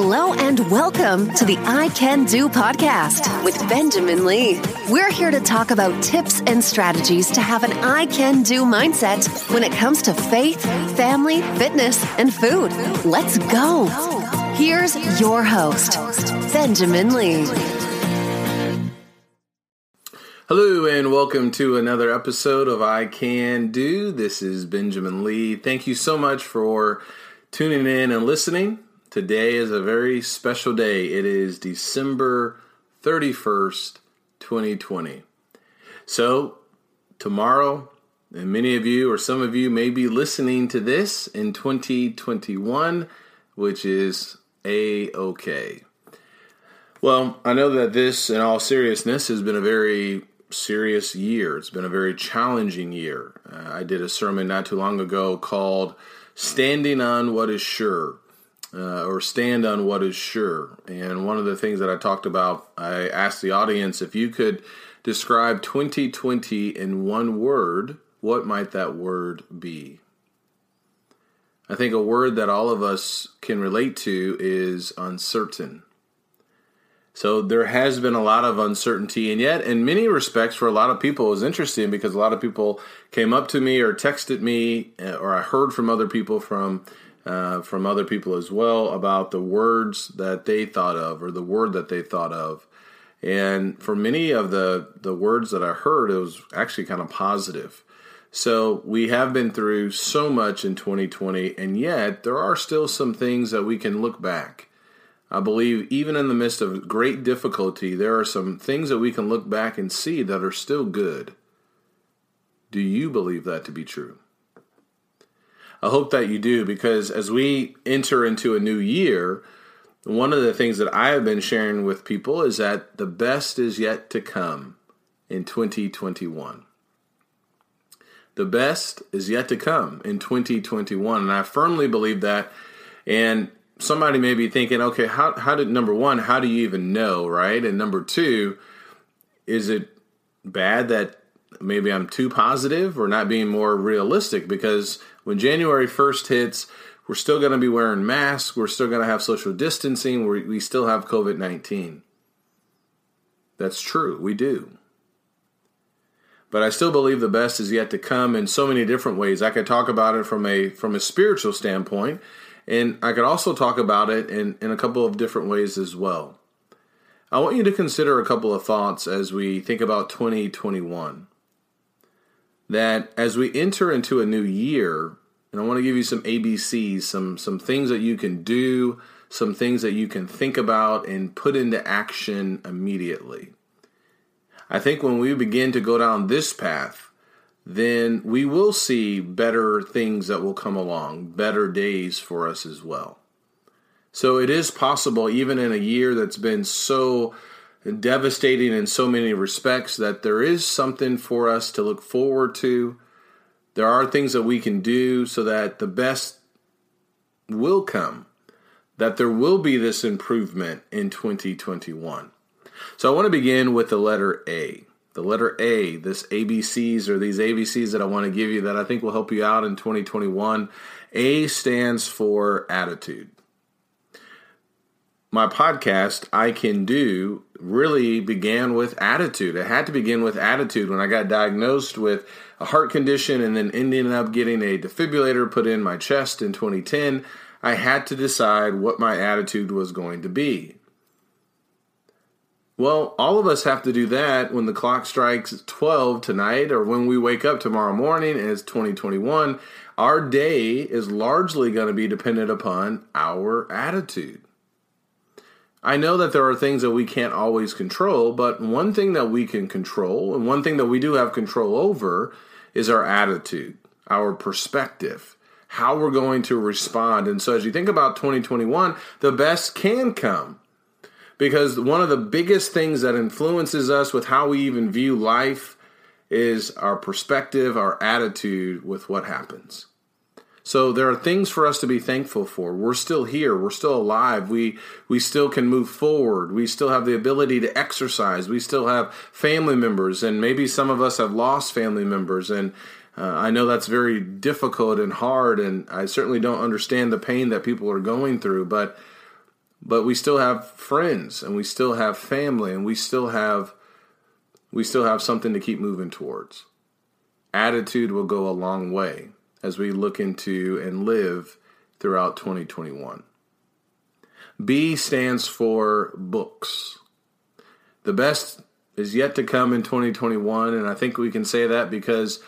Hello and welcome to the I Can Do podcast with Benjamin Lee. We're here to talk about tips and strategies to have an I Can Do mindset when it comes to faith, family, fitness, and food. Let's go. Here's your host, Benjamin Lee. Hello and welcome to another episode of I Can Do. This is Benjamin Lee. Thank you so much for tuning in and listening. Today is a very special day. It is December 31st, 2020. So, tomorrow, and many of you or some of you may be listening to this in 2021, which is a okay. Well, I know that this, in all seriousness, has been a very serious year. It's been a very challenging year. Uh, I did a sermon not too long ago called Standing on What Is Sure uh, or stand on what is sure. And one of the things that I talked about, I asked the audience if you could describe 2020 in one word, what might that word be? I think a word that all of us can relate to is uncertain. So there has been a lot of uncertainty, and yet, in many respects, for a lot of people, was interesting because a lot of people came up to me or texted me, uh, or I heard from other people from uh, from other people as well about the words that they thought of or the word that they thought of. And for many of the, the words that I heard, it was actually kind of positive. So we have been through so much in 2020, and yet there are still some things that we can look back. I believe even in the midst of great difficulty, there are some things that we can look back and see that are still good. Do you believe that to be true? I hope that you do because as we enter into a new year, one of the things that I have been sharing with people is that the best is yet to come in 2021. The best is yet to come in 2021. And I firmly believe that. And somebody may be thinking, okay, how, how did, number one, how do you even know, right? And number two, is it bad that maybe I'm too positive or not being more realistic? Because when January 1st hits, we're still going to be wearing masks. We're still going to have social distancing. we we still have COVID 19. That's true. We do. But I still believe the best is yet to come in so many different ways. I could talk about it from a from a spiritual standpoint, and I could also talk about it in, in a couple of different ways as well. I want you to consider a couple of thoughts as we think about 2021 that as we enter into a new year, and I want to give you some ABCs, some some things that you can do, some things that you can think about and put into action immediately. I think when we begin to go down this path, then we will see better things that will come along, better days for us as well. So it is possible, even in a year that's been so devastating in so many respects that there is something for us to look forward to. There are things that we can do so that the best will come, that there will be this improvement in 2021. So I want to begin with the letter A. The letter A, this ABCs or these ABCs that I want to give you that I think will help you out in 2021. A stands for attitude my podcast, I Can Do, really began with attitude. It had to begin with attitude when I got diagnosed with a heart condition and then ending up getting a defibrillator put in my chest in 2010. I had to decide what my attitude was going to be. Well, all of us have to do that when the clock strikes 12 tonight or when we wake up tomorrow morning and it's 2021. Our day is largely going to be dependent upon our attitude. I know that there are things that we can't always control, but one thing that we can control, and one thing that we do have control over, is our attitude, our perspective, how we're going to respond. And so, as you think about 2021, the best can come. Because one of the biggest things that influences us with how we even view life is our perspective, our attitude with what happens. So there are things for us to be thankful for. We're still here. We're still alive. We we still can move forward. We still have the ability to exercise. We still have family members, and maybe some of us have lost family members. And uh, I know that's very difficult and hard. And I certainly don't understand the pain that people are going through. But but we still have friends and we still have family and we still have we still have something to keep moving towards. Attitude will go a long way as we look into and live throughout 2021. B stands for books. The best is yet to come in 2021, and I think we can say that because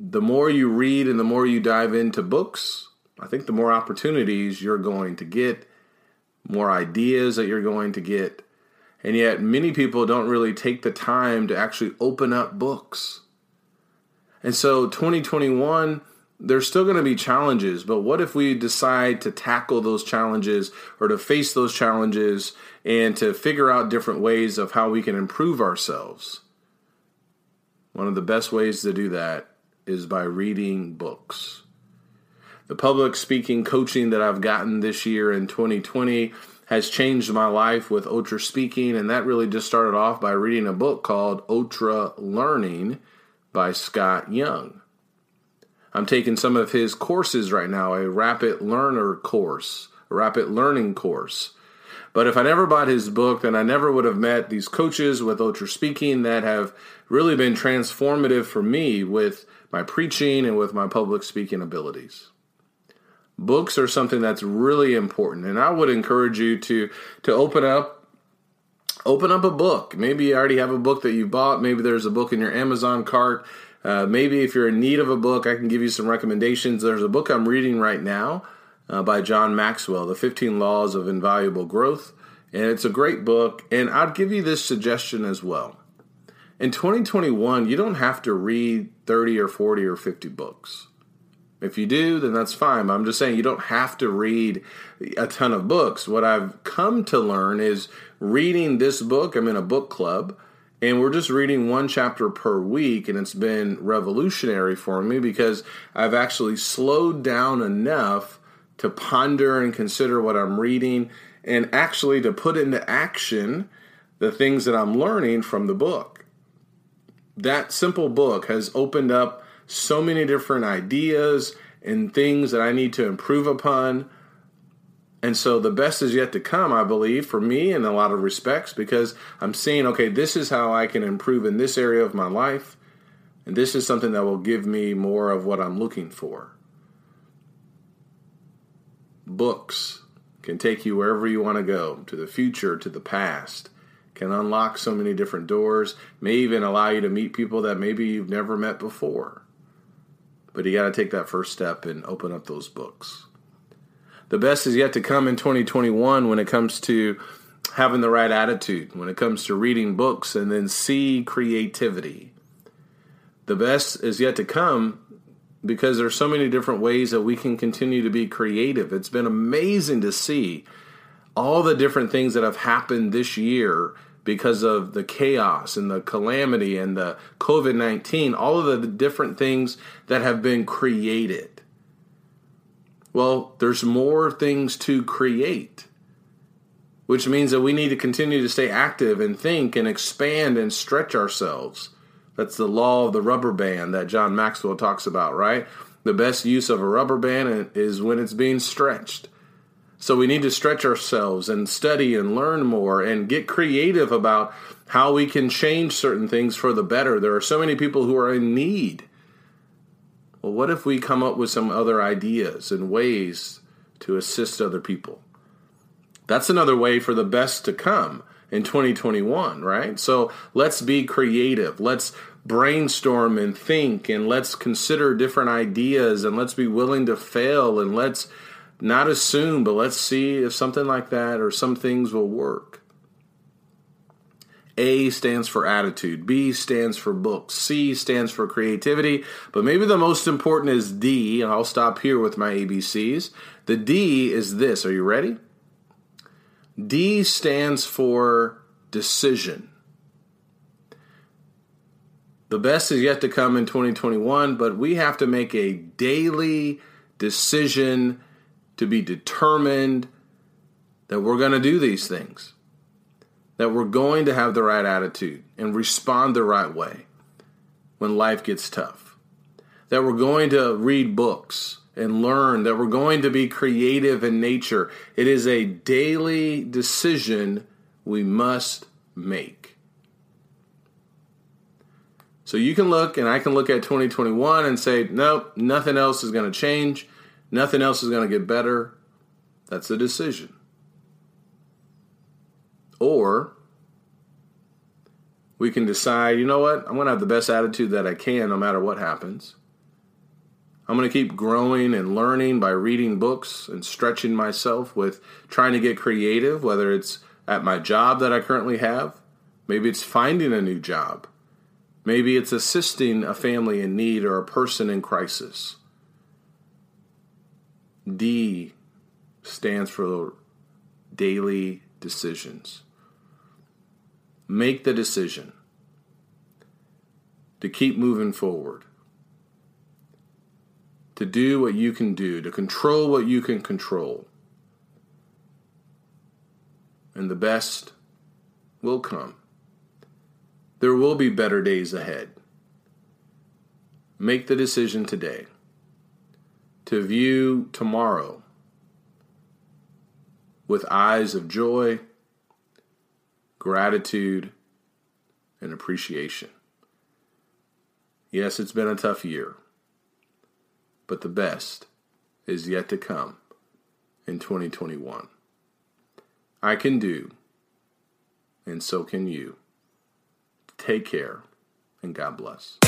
the more you read and the more you dive into books, I think the more opportunities you're going to get, more ideas that you're going to get. And yet, many people don't really take the time to actually open up books. And so, 2021 there's still going to be challenges, but what if we decide to tackle those challenges or to face those challenges and to figure out different ways of how we can improve ourselves? One of the best ways to do that is by reading books. The public speaking coaching that I've gotten this year in 2020 has changed my life with Ultra Speaking, and that really just started off by reading a book called Ultra Learning by Scott Young. I'm taking some of his courses right now, a rapid learner course, a rapid learning course. But if I never bought his book, then I never would have met these coaches with Ultra Speaking that have really been transformative for me with my preaching and with my public speaking abilities. Books are something that's really important, and I would encourage you to to open up open up a book. Maybe you already have a book that you bought. Maybe there's a book in your Amazon cart uh, maybe if you're in need of a book, I can give you some recommendations. There's a book I'm reading right now uh, by John Maxwell, The 15 Laws of Invaluable Growth. And it's a great book. And I'd give you this suggestion as well. In 2021, you don't have to read 30 or 40 or 50 books. If you do, then that's fine. But I'm just saying you don't have to read a ton of books. What I've come to learn is reading this book, I'm in a book club and we're just reading one chapter per week and it's been revolutionary for me because I've actually slowed down enough to ponder and consider what I'm reading and actually to put into action the things that I'm learning from the book. That simple book has opened up so many different ideas and things that I need to improve upon and so the best is yet to come, I believe, for me in a lot of respects, because I'm seeing, okay, this is how I can improve in this area of my life. And this is something that will give me more of what I'm looking for. Books can take you wherever you want to go, to the future, to the past, can unlock so many different doors, may even allow you to meet people that maybe you've never met before. But you got to take that first step and open up those books the best is yet to come in 2021 when it comes to having the right attitude, when it comes to reading books and then see creativity. The best is yet to come because there's so many different ways that we can continue to be creative. It's been amazing to see all the different things that have happened this year because of the chaos and the calamity and the COVID 19, all of the different things that have been created. Well, there's more things to create, which means that we need to continue to stay active and think and expand and stretch ourselves. That's the law of the rubber band that John Maxwell talks about, right? The best use of a rubber band is when it's being stretched. So we need to stretch ourselves and study and learn more and get creative about how we can change certain things for the better. There are so many people who are in need well, what if we come up with some other ideas and ways to assist other people? That's another way for the best to come in 2021, right? So let's be creative. Let's brainstorm and think and let's consider different ideas and let's be willing to fail and let's not assume, but let's see if something like that or some things will work. A stands for attitude, B stands for books, C stands for creativity, but maybe the most important is D, and I'll stop here with my ABCs. The D is this. Are you ready? D stands for decision. The best is yet to come in 2021, but we have to make a daily decision to be determined that we're going to do these things that we're going to have the right attitude and respond the right way when life gets tough. That we're going to read books and learn that we're going to be creative in nature. It is a daily decision we must make. So you can look, and I can look at 2021 and say, nope, nothing else is going to change. Nothing else is going to get better. That's a decision. Or we can decide, you know what, I'm going to have the best attitude that I can no matter what happens. I'm going to keep growing and learning by reading books and stretching myself with trying to get creative, whether it's at my job that I currently have, maybe it's finding a new job, maybe it's assisting a family in need or a person in crisis. D stands for daily decisions. Make the decision to keep moving forward, to do what you can do, to control what you can control. And the best will come. There will be better days ahead. Make the decision today to view tomorrow with eyes of joy, gratitude, and appreciation. Yes, it's been a tough year, but the best is yet to come in 2021. I can do, and so can you. Take care, and God bless.